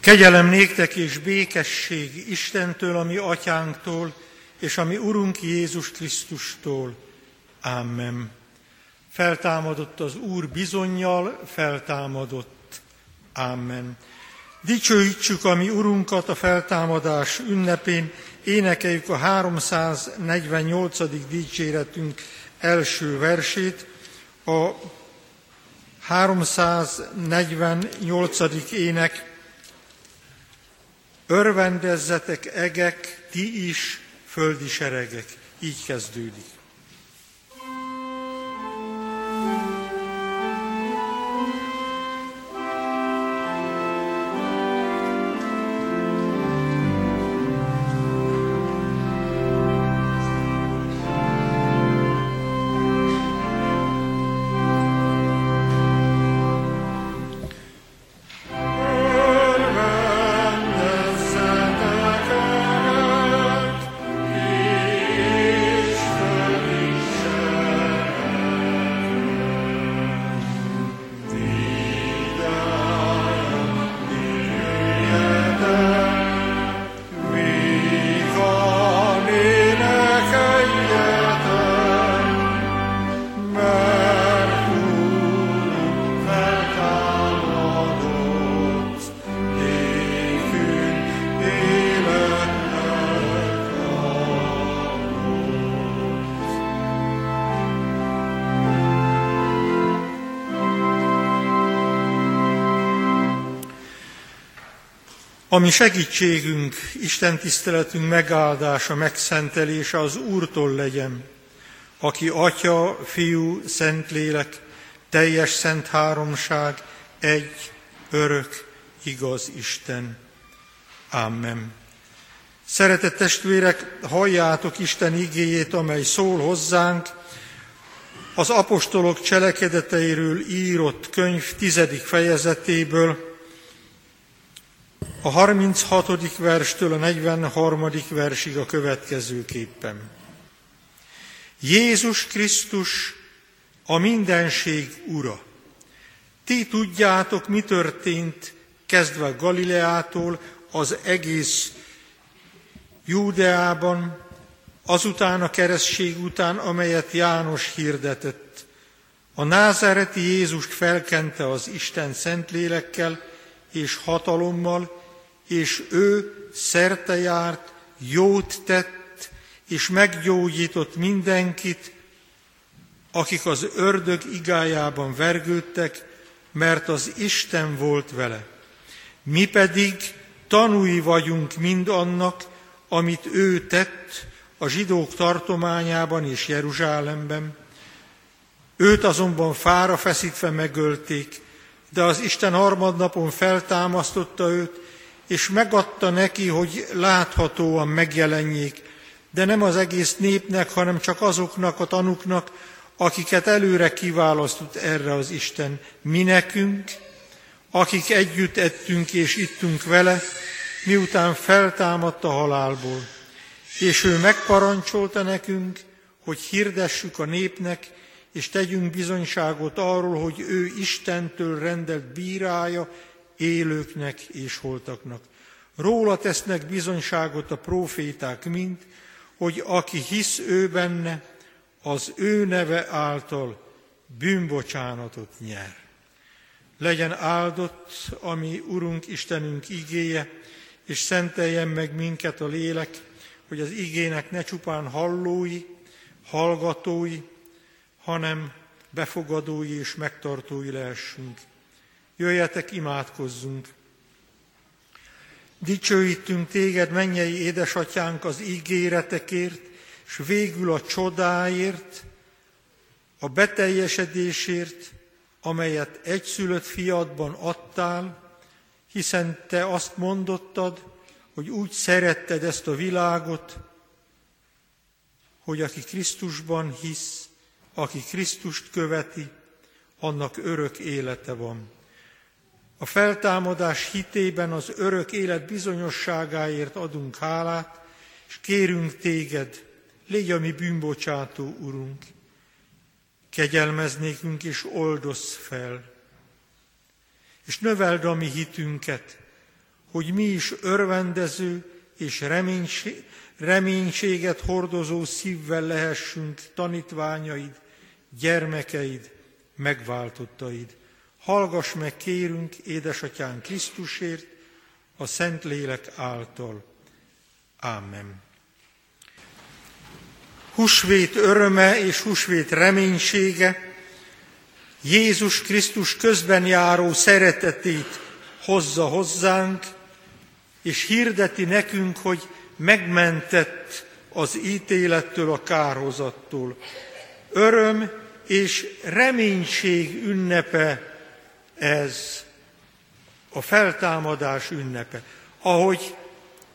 Kegyelem néktek és békesség Istentől, ami atyánktól, és ami Urunk Jézus Krisztustól. Amen. Feltámadott az Úr bizonyal, feltámadott. Amen. Dicsőítsük a mi Urunkat a feltámadás ünnepén, énekeljük a 348. dicséretünk első versét, a 348. ének Örvendezzetek egek, ti is, földi seregek. Így kezdődik. Ami segítségünk, Isten tiszteletünk megáldása, megszentelése az Úrtól legyen, aki Atya, Fiú, Szentlélek, teljes szent háromság, egy, örök, igaz Isten. Amen. Szeretett testvérek, halljátok Isten igéjét, amely szól hozzánk, az apostolok cselekedeteiről írott könyv tizedik fejezetéből, a 36. verstől a 43. versig a következőképpen. Jézus Krisztus a mindenség ura. Ti tudjátok, mi történt kezdve Galileától az egész Júdeában, azután a keresztség után, amelyet János hirdetett. A názáreti Jézust felkente az Isten szentlélekkel és hatalommal, és ő szerte járt, jót tett, és meggyógyított mindenkit, akik az ördög igájában vergődtek, mert az Isten volt vele. Mi pedig tanúi vagyunk mind annak, amit ő tett a zsidók tartományában és Jeruzsálemben. Őt azonban fára feszítve megölték, de az Isten harmadnapon feltámasztotta őt, és megadta neki, hogy láthatóan megjelenjék, de nem az egész népnek, hanem csak azoknak a tanuknak, akiket előre kiválasztott erre az Isten. Mi nekünk, akik együtt ettünk és ittunk vele, miután feltámadt a halálból. És ő megparancsolta nekünk, hogy hirdessük a népnek, és tegyünk bizonyságot arról, hogy ő Istentől rendelt bírája élőknek és holtaknak. Róla tesznek bizonyságot a proféták mind, hogy aki hisz ő benne, az ő neve által bűnbocsánatot nyer. Legyen áldott, ami Urunk Istenünk igéje, és szenteljen meg minket a lélek, hogy az igének ne csupán hallói, hallgatói, hanem befogadói és megtartói lehessünk. Jöjjetek, imádkozzunk! Dicsőítünk téged, mennyei édesatyánk, az ígéretekért, és végül a csodáért, a beteljesedésért, amelyet egyszülött fiadban adtál, hiszen te azt mondottad, hogy úgy szeretted ezt a világot, hogy aki Krisztusban hisz, aki Krisztust követi, annak örök élete van. A feltámadás hitében az örök élet bizonyosságáért adunk hálát, és kérünk téged, légy a mi bűnbocsátó, Urunk. Kegyelmeznékünk és oldozz fel, és növeld a mi hitünket, hogy mi is örvendező és reménységet hordozó szívvel lehessünk tanítványaid, gyermekeid, megváltottaid. Hallgass meg, kérünk, édesatyán Krisztusért, a Szentlélek által. Amen. Husvét öröme és husvét reménysége, Jézus Krisztus közben járó szeretetét hozza hozzánk, és hirdeti nekünk, hogy megmentett az ítélettől, a kárhozattól. Öröm és reménység ünnepe ez, a feltámadás ünnepe. Ahogy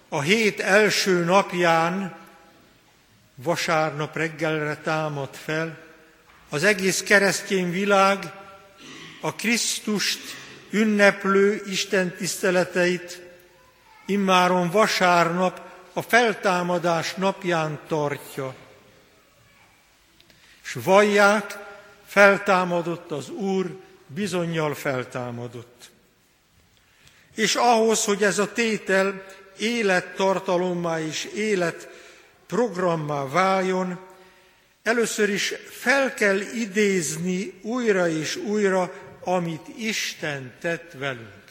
a hét első napján vasárnap reggelre támad fel, az egész keresztény világ a Krisztust ünneplő Isten tiszteleteit immáron vasárnap a feltámadás napján tartja. És vallják, feltámadott az Úr, bizonyal feltámadott. És ahhoz, hogy ez a tétel élettartalommá és élet programmá váljon, először is fel kell idézni újra és újra, amit Isten tett velünk.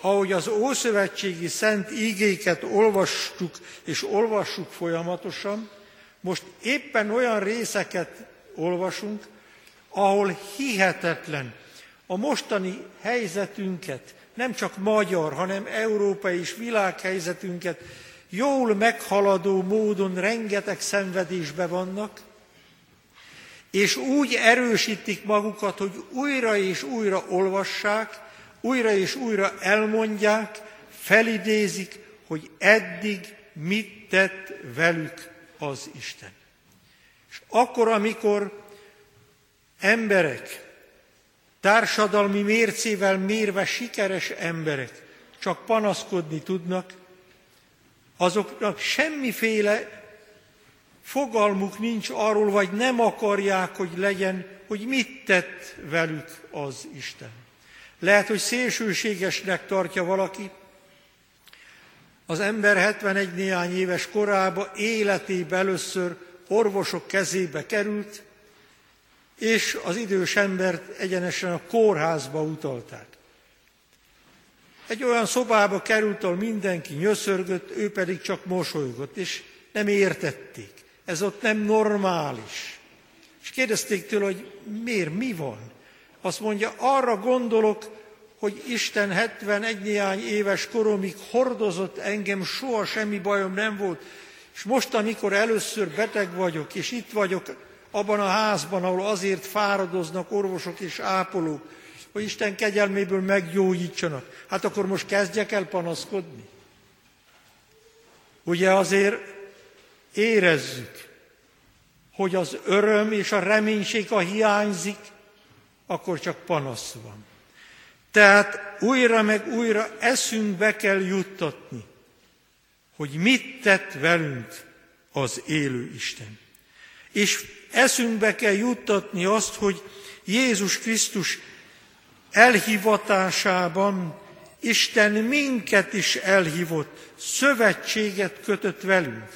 Ahogy az Ószövetségi Szent ígéket olvassuk és olvassuk folyamatosan, most éppen olyan részeket olvasunk, ahol hihetetlen a mostani helyzetünket, nem csak magyar, hanem európai és világhelyzetünket jól meghaladó módon rengeteg szenvedésbe vannak, és úgy erősítik magukat, hogy újra és újra olvassák, újra és újra elmondják, felidézik, hogy eddig mit tett velük az Isten. És akkor, amikor emberek, társadalmi mércével mérve sikeres emberek csak panaszkodni tudnak, azoknak semmiféle fogalmuk nincs arról, vagy nem akarják, hogy legyen, hogy mit tett velük az Isten. Lehet, hogy szélsőségesnek tartja valaki, az ember 71 néhány éves korába életébe először orvosok kezébe került, és az idős embert egyenesen a kórházba utalták. Egy olyan szobába került, ahol mindenki nyöszörgött, ő pedig csak mosolygott, és nem értették. Ez ott nem normális. És kérdezték tőle, hogy miért, mi van? Azt mondja, arra gondolok, hogy Isten 71 néhány éves koromig hordozott engem, soha semmi bajom nem volt, és most, amikor először beteg vagyok, és itt vagyok abban a házban, ahol azért fáradoznak orvosok és ápolók, hogy Isten kegyelméből meggyógyítsanak. Hát akkor most kezdjek el panaszkodni? Ugye azért érezzük, hogy az öröm és a reménység, ha hiányzik, akkor csak panasz van. Tehát újra meg újra eszünkbe kell juttatni, hogy mit tett velünk az élő Isten. És eszünkbe kell juttatni azt, hogy Jézus Krisztus elhivatásában Isten minket is elhívott, szövetséget kötött velünk.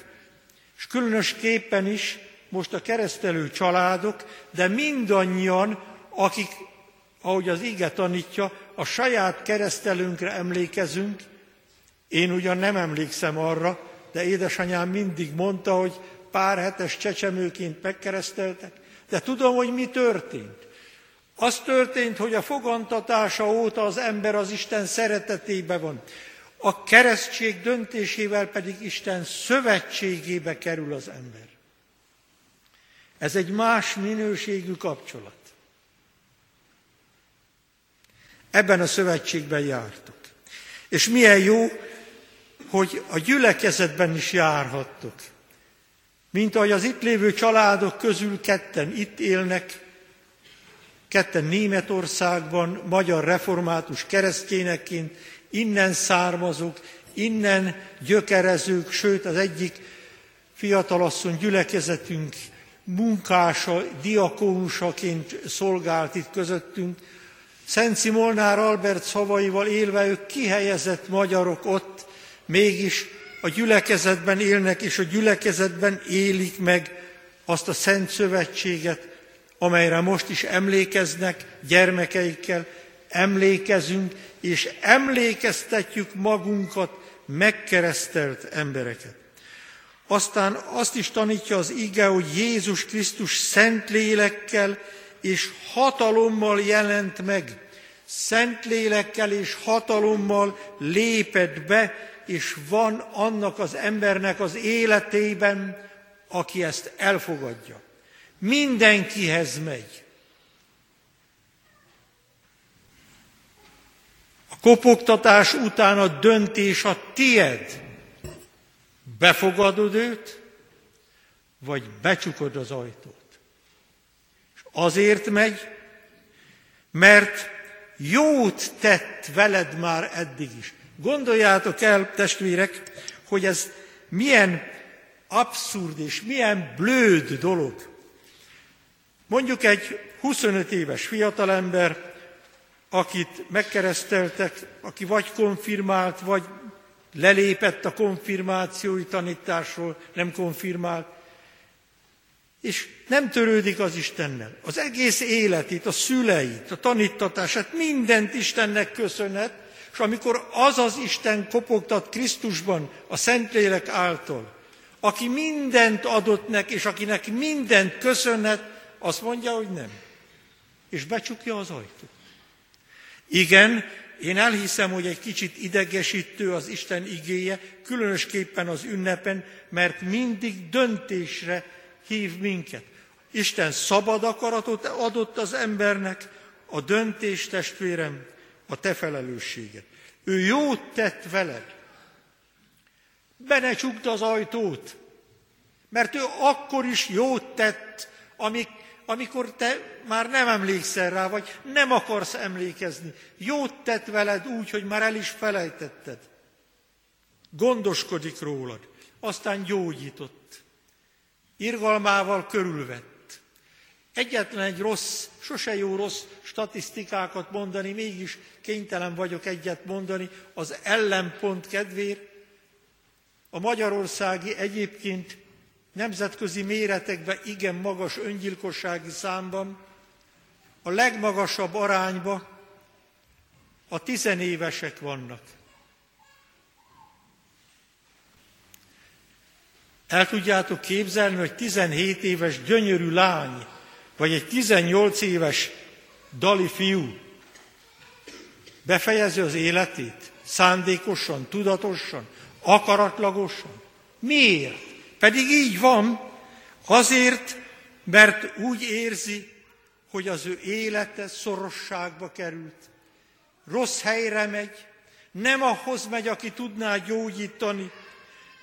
És különösképpen is most a keresztelő családok, de mindannyian, akik, ahogy az ige tanítja, a saját keresztelünkre emlékezünk. Én ugyan nem emlékszem arra, de édesanyám mindig mondta, hogy pár hetes csecsemőként megkereszteltek, de tudom, hogy mi történt. Az történt, hogy a fogantatása óta az ember az Isten szeretetébe van. A keresztség döntésével pedig Isten szövetségébe kerül az ember. Ez egy más minőségű kapcsolat. Ebben a szövetségben jártok. És milyen jó, hogy a gyülekezetben is járhattok. Mint ahogy az itt lévő családok közül ketten itt élnek, ketten Németországban, magyar református keresztényeként, innen származók, innen gyökerezők, sőt az egyik fiatalasszony gyülekezetünk munkása, diakónusaként szolgált itt közöttünk, Szent Molnár Albert szavaival élve ők kihelyezett magyarok ott, mégis a gyülekezetben élnek, és a gyülekezetben élik meg azt a Szent Szövetséget, amelyre most is emlékeznek gyermekeikkel, emlékezünk, és emlékeztetjük magunkat megkeresztelt embereket. Aztán azt is tanítja az ige, hogy Jézus Krisztus szent lélekkel és hatalommal jelent meg. Szent lélekkel és hatalommal lépett be, és van annak az embernek az életében, aki ezt elfogadja. Mindenkihez megy. A kopogtatás után a döntés a tied. Befogadod őt, vagy becsukod az ajtót. Azért megy, mert jót tett veled már eddig is. Gondoljátok el, testvérek, hogy ez milyen abszurd és milyen blőd dolog. Mondjuk egy 25 éves fiatalember, akit megkereszteltek, aki vagy konfirmált, vagy lelépett a konfirmációi tanításról, nem konfirmált, és nem törődik az Istennel. Az egész életét, a szüleit, a tanítatását, mindent Istennek köszönhet, és amikor az az Isten kopogtat Krisztusban, a Szentlélek által, aki mindent adott neki, és akinek mindent köszönhet, azt mondja, hogy nem. És becsukja az ajtót. Igen, én elhiszem, hogy egy kicsit idegesítő az Isten igéje, különösképpen az ünnepen, mert mindig döntésre hív minket. Isten szabad akaratot adott az embernek, a döntés, testvérem, a te felelősséged. Ő jót tett veled. Be ne csukd az ajtót, mert ő akkor is jót tett, amik amikor te már nem emlékszel rá, vagy nem akarsz emlékezni. Jót tett veled úgy, hogy már el is felejtetted. Gondoskodik rólad, aztán gyógyított. Irgalmával körülvett. Egyetlen egy rossz, sose jó rossz statisztikákat mondani, mégis kénytelen vagyok egyet mondani, az ellenpont kedvér. A magyarországi egyébként nemzetközi méretekben igen magas öngyilkossági számban, a legmagasabb arányba a tizenévesek vannak. El tudjátok képzelni, hogy 17 éves gyönyörű lány, vagy egy 18 éves dali fiú befejezi az életét szándékosan, tudatosan, akaratlagosan. Miért? Pedig így van, azért, mert úgy érzi, hogy az ő élete szorosságba került. Rossz helyre megy, nem ahhoz megy, aki tudná gyógyítani,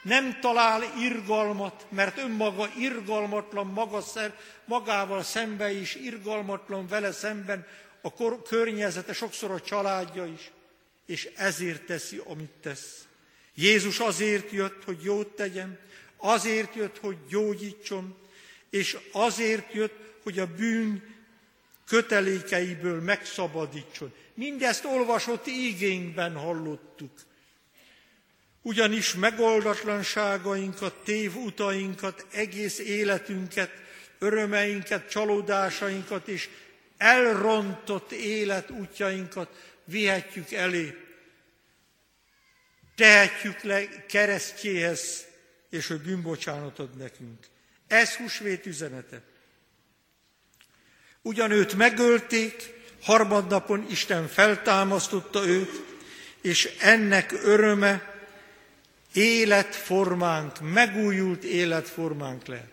nem talál irgalmat, mert önmaga irgalmatlan maga szem, magával szembe is, irgalmatlan vele szemben a kor, környezete, sokszor a családja is, és ezért teszi, amit tesz. Jézus azért jött, hogy jót tegyen, Azért jött, hogy gyógyítson, és azért jött, hogy a bűn kötelékeiből megszabadítson. Mindezt olvasott ígénkben hallottuk. Ugyanis megoldatlanságainkat, tévutainkat, egész életünket, örömeinket, csalódásainkat és elrontott életútjainkat vihetjük elé. Tehetjük le keresztjéhez és hogy bűnbocsánat ad nekünk. Ez húsvét üzenete. Ugyan őt megölték, harmadnapon Isten feltámasztotta őt, és ennek öröme életformánk, megújult életformánk lehet.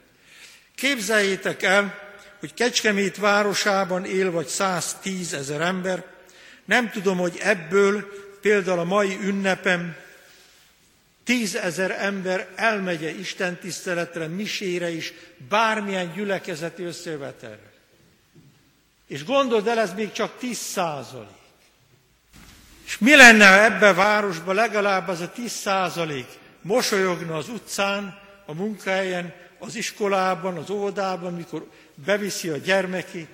Képzeljétek el, hogy Kecskemét városában él vagy 110 ezer ember, nem tudom, hogy ebből például a mai ünnepem Tízezer ember elmegye Isten tiszteletre, misére is, bármilyen gyülekezeti összevetelre. És gondold el, ez még csak tíz százalék. És mi lenne, ebbe a városba legalább az a tíz százalék mosolyogna az utcán, a munkahelyen, az iskolában, az óvodában, mikor beviszi a gyermekét,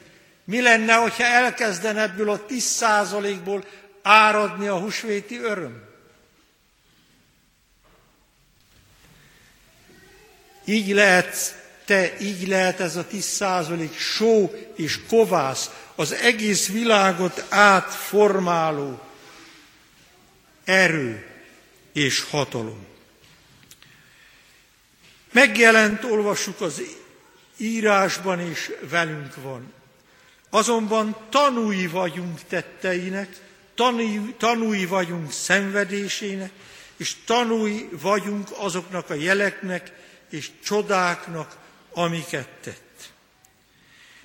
Mi lenne, hogyha elkezdene ebből a 10%-ból áradni a husvéti öröm? Így lehet te, így lehet ez a 10% só és kovász, az egész világot átformáló erő és hatalom. Megjelent, olvassuk az írásban, és velünk van. Azonban tanúi vagyunk tetteinek, tanúi, tanúi vagyunk szenvedésének, és tanúi vagyunk azoknak a jeleknek és csodáknak, amiket tett.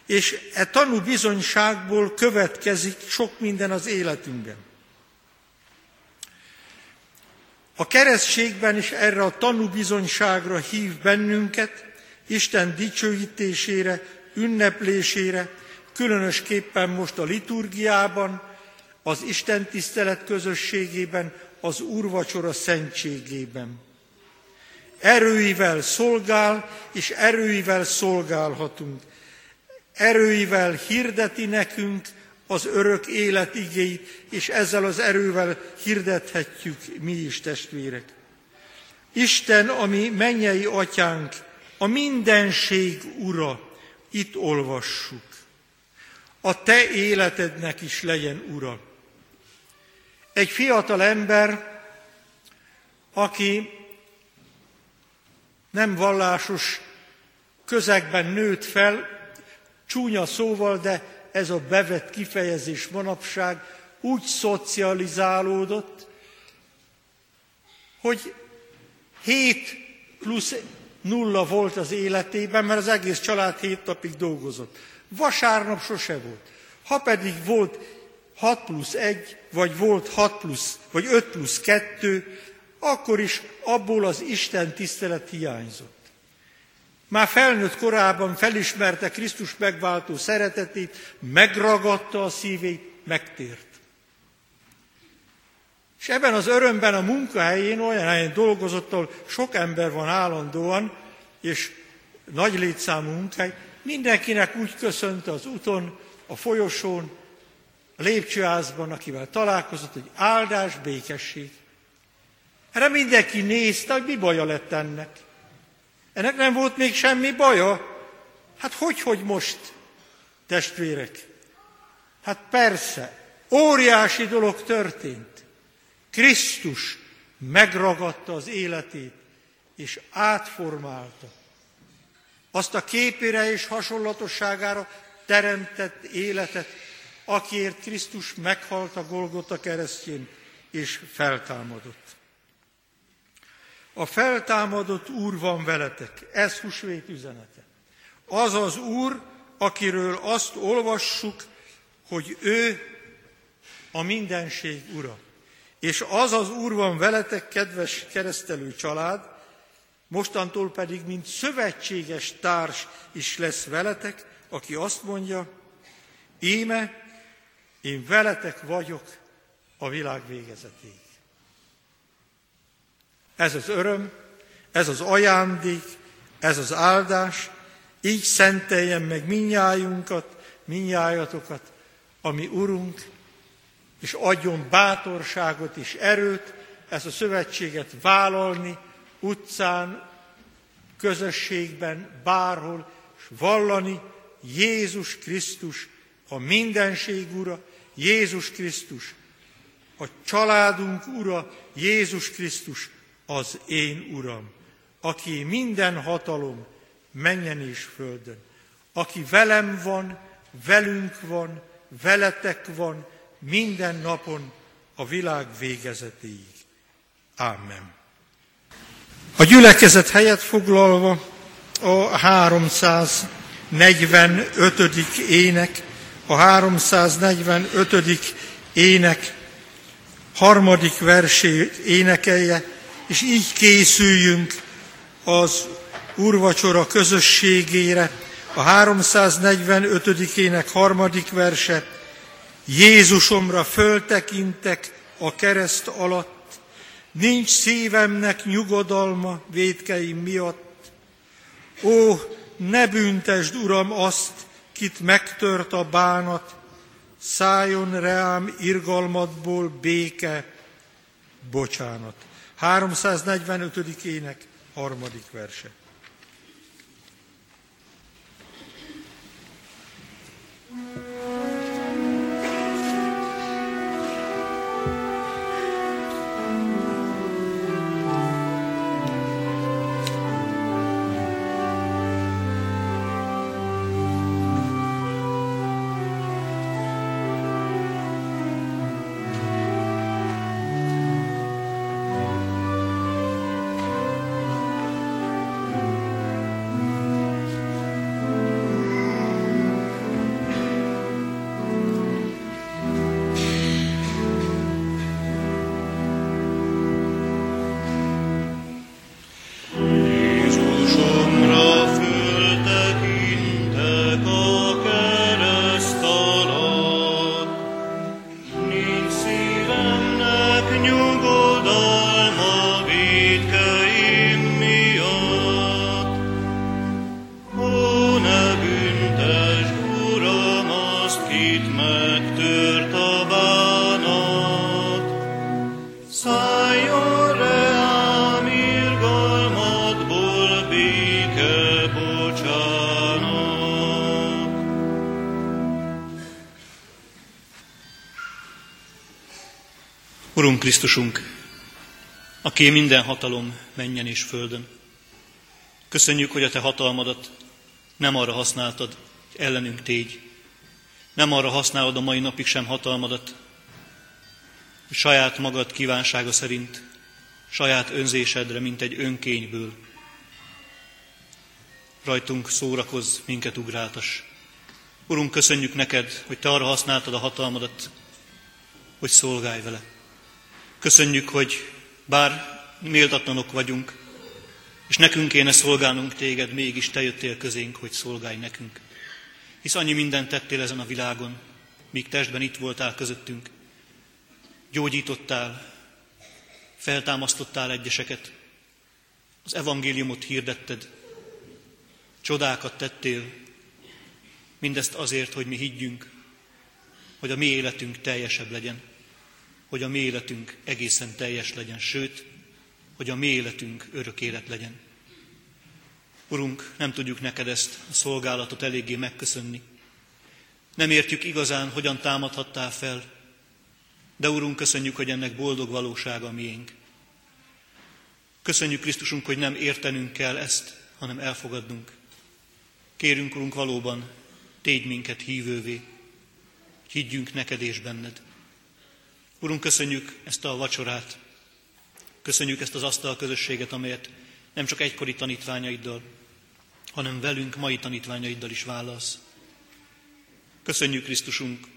És e tanú bizonyságból következik sok minden az életünkben. A keresztségben is erre a tanúbizonyságra hív bennünket, Isten dicsőítésére, ünneplésére, különösképpen most a liturgiában, az Isten tisztelet közösségében, az úrvacsora szentségében. Erőivel szolgál, és erőivel szolgálhatunk. Erőivel hirdeti nekünk az örök élet igéit, és ezzel az erővel hirdethetjük mi is, testvérek. Isten, ami mennyei atyánk, a mindenség ura, itt olvassuk. A te életednek is legyen ura. Egy fiatal ember, aki nem vallásos közegben nőtt fel, csúnya szóval, de ez a bevett kifejezés manapság úgy szocializálódott, hogy 7 plusz nulla volt az életében, mert az egész család hét napig dolgozott. Vasárnap sose volt. Ha pedig volt 6 plusz 1, vagy volt 6 plusz, vagy 5 plusz 2, akkor is abból az Isten tisztelet hiányzott. Már felnőtt korában felismerte Krisztus megváltó szeretetét, megragadta a szívét, megtért. És ebben az örömben a munkahelyén, olyan helyen dolgozott, ahol sok ember van állandóan, és nagy létszámú munkahely, mindenkinek úgy köszönte az úton, a folyosón, a lépcsőházban, akivel találkozott, hogy áldás, békesség. Erre mindenki nézte, hogy mi baja lett ennek. Ennek nem volt még semmi baja. Hát hogy, hogy most, testvérek? Hát persze, óriási dolog történt. Krisztus megragadta az életét, és átformálta. Azt a képére és hasonlatosságára teremtett életet, akiért Krisztus meghalt a Golgota keresztjén, és feltámadott. A feltámadott Úr van veletek. Ez husvét üzenete. Az az Úr, akiről azt olvassuk, hogy ő a mindenség ura. És az az Úr van veletek, kedves keresztelő család, mostantól pedig, mint szövetséges társ is lesz veletek, aki azt mondja, íme, én veletek vagyok a világ végezetéig. Ez az öröm, ez az ajándék, ez az áldás, így szenteljen meg minnyájunkat, minnyájatokat, ami Urunk, és adjon bátorságot és erőt ezt a szövetséget vállalni utcán, közösségben, bárhol, és vallani Jézus Krisztus, a mindenség Ura, Jézus Krisztus, a családunk Ura, Jézus Krisztus, az én Uram, aki minden hatalom menjen és földön, aki velem van, velünk van, veletek van, minden napon a világ végezetéig. Amen. A gyülekezet helyet foglalva a 345. ének, a 345. ének harmadik versét énekelje, és így készüljünk az úrvacsora közösségére. A 345. ének harmadik verse, Jézusomra föltekintek a kereszt alatt, nincs szívemnek nyugodalma védkeim miatt. Ó, ne büntesd, Uram, azt, kit megtört a bánat, szálljon reám irgalmatból béke, bocsánat. 345. ének harmadik verse. Urunk Krisztusunk, aki minden hatalom menjen és földön. Köszönjük, hogy a Te hatalmadat nem arra használtad, hogy ellenünk tégy. Nem arra használod a mai napig sem hatalmadat, hogy saját magad kívánsága szerint, saját önzésedre, mint egy önkényből. Rajtunk szórakoz, minket ugráltas. Urunk, köszönjük neked, hogy Te arra használtad a hatalmadat, hogy szolgálj vele. Köszönjük, hogy bár méltatlanok vagyunk, és nekünk kéne szolgálnunk téged, mégis te jöttél közénk, hogy szolgálj nekünk. Hisz annyi mindent tettél ezen a világon, míg testben itt voltál közöttünk. Gyógyítottál, feltámasztottál egyeseket, az evangéliumot hirdetted, csodákat tettél, mindezt azért, hogy mi higgyünk, hogy a mi életünk teljesebb legyen hogy a mi életünk egészen teljes legyen, sőt, hogy a mi életünk örök élet legyen. Urunk, nem tudjuk neked ezt a szolgálatot eléggé megköszönni. Nem értjük igazán, hogyan támadhattál fel, de Urunk, köszönjük, hogy ennek boldog valósága miénk. Köszönjük Krisztusunk, hogy nem értenünk kell ezt, hanem elfogadnunk. Kérünk, Urunk, valóban tégy minket hívővé, higgyünk neked és benned. Urunk, köszönjük ezt a vacsorát, köszönjük ezt az asztal közösséget, amelyet nem csak egykori tanítványaiddal, hanem velünk, mai tanítványaiddal is válasz. Köszönjük, Krisztusunk,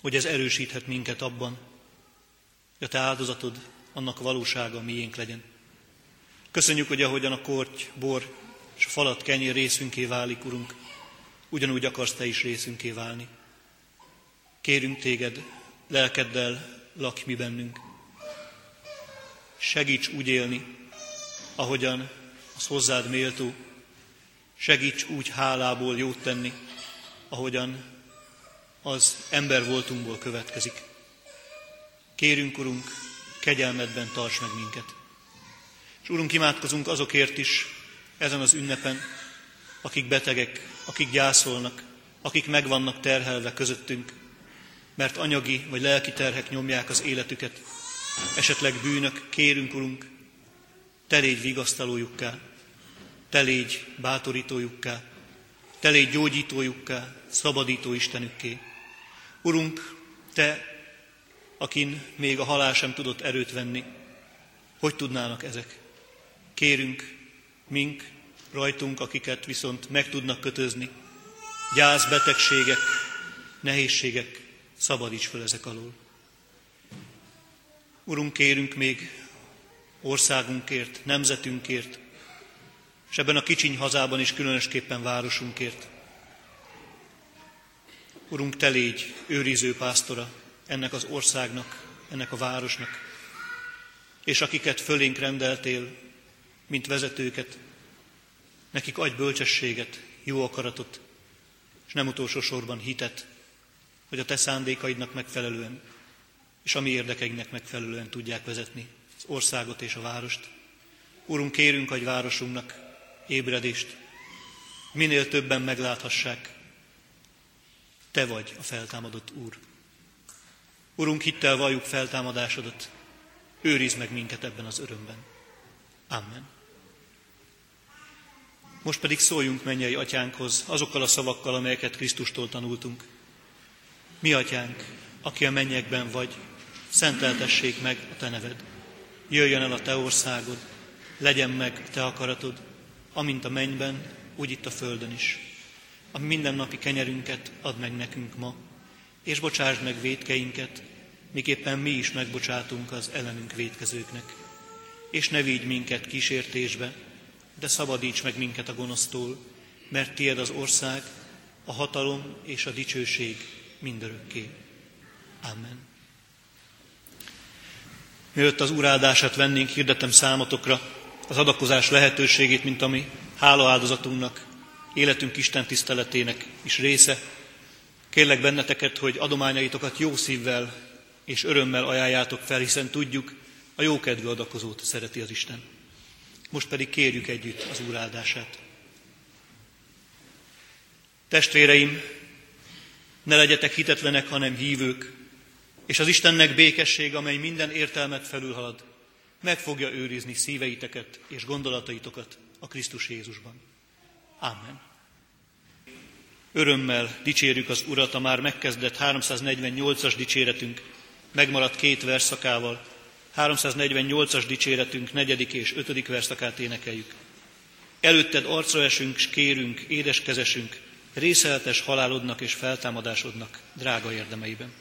hogy ez erősíthet minket abban, hogy a Te áldozatod, annak valósága miénk legyen. Köszönjük, hogy ahogyan a korty, bor és a falat kenyér részünké válik, Urunk, ugyanúgy akarsz Te is részünké válni. Kérünk Téged, lelkeddel lakj mi bennünk. Segíts úgy élni, ahogyan az hozzád méltó. Segíts úgy hálából jót tenni, ahogyan az ember voltunkból következik. Kérünk, Urunk, kegyelmedben tarts meg minket. És Urunk, imádkozunk azokért is ezen az ünnepen, akik betegek, akik gyászolnak, akik megvannak terhelve közöttünk, mert anyagi vagy lelki terhek nyomják az életüket, esetleg bűnök, kérünk, Urunk, te légy vigasztalójukká, te légy bátorítójukká, te légy gyógyítójukká, szabadító Istenükké. Urunk, te, akin még a halál sem tudott erőt venni, hogy tudnának ezek? Kérünk, mink, rajtunk, akiket viszont meg tudnak kötözni, gyász, betegségek, nehézségek, szabadíts fel ezek alól. Urunk, kérünk még országunkért, nemzetünkért, és ebben a kicsiny hazában is különösképpen városunkért. Urunk, Te légy őriző pásztora ennek az országnak, ennek a városnak, és akiket fölénk rendeltél, mint vezetőket, nekik adj bölcsességet, jó akaratot, és nem utolsó sorban hitet, hogy a te szándékaidnak megfelelően, és a mi érdekeinknek megfelelően tudják vezetni az országot és a várost. Urunk, kérünk, hogy városunknak ébredést, minél többen megláthassák, Te vagy a feltámadott Úr. Urunk, hittel valljuk feltámadásodat, őrizd meg minket ebben az örömben. Amen. Most pedig szóljunk mennyei atyánkhoz azokkal a szavakkal, amelyeket Krisztustól tanultunk. Mi atyánk, aki a mennyekben vagy, szenteltessék meg a te neved. Jöjjön el a te országod, legyen meg te akaratod, amint a mennyben, úgy itt a földön is. A mindennapi kenyerünket add meg nekünk ma, és bocsásd meg védkeinket, miképpen mi is megbocsátunk az ellenünk védkezőknek. És ne vigy minket kísértésbe, de szabadíts meg minket a gonosztól, mert tied az ország, a hatalom és a dicsőség mindörökké. Amen. Mielőtt az uráldását vennénk, hirdetem számotokra az adakozás lehetőségét, mint ami hálaáldozatunknak, életünk Isten tiszteletének is része. Kérlek benneteket, hogy adományaitokat jó szívvel és örömmel ajánljátok fel, hiszen tudjuk, a jókedvű adakozót szereti az Isten. Most pedig kérjük együtt az Úr áldását. Testvéreim, ne legyetek hitetlenek, hanem hívők, és az Istennek békesség, amely minden értelmet felülhalad, meg fogja őrizni szíveiteket és gondolataitokat a Krisztus Jézusban. Amen. Örömmel dicsérjük az Urat a már megkezdett 348-as dicséretünk, megmaradt két verszakával, 348-as dicséretünk negyedik és ötödik verszakát énekeljük. Előtted arcra esünk, s kérünk, édeskezesünk, részeletes halálodnak és feltámadásodnak drága érdemeiben.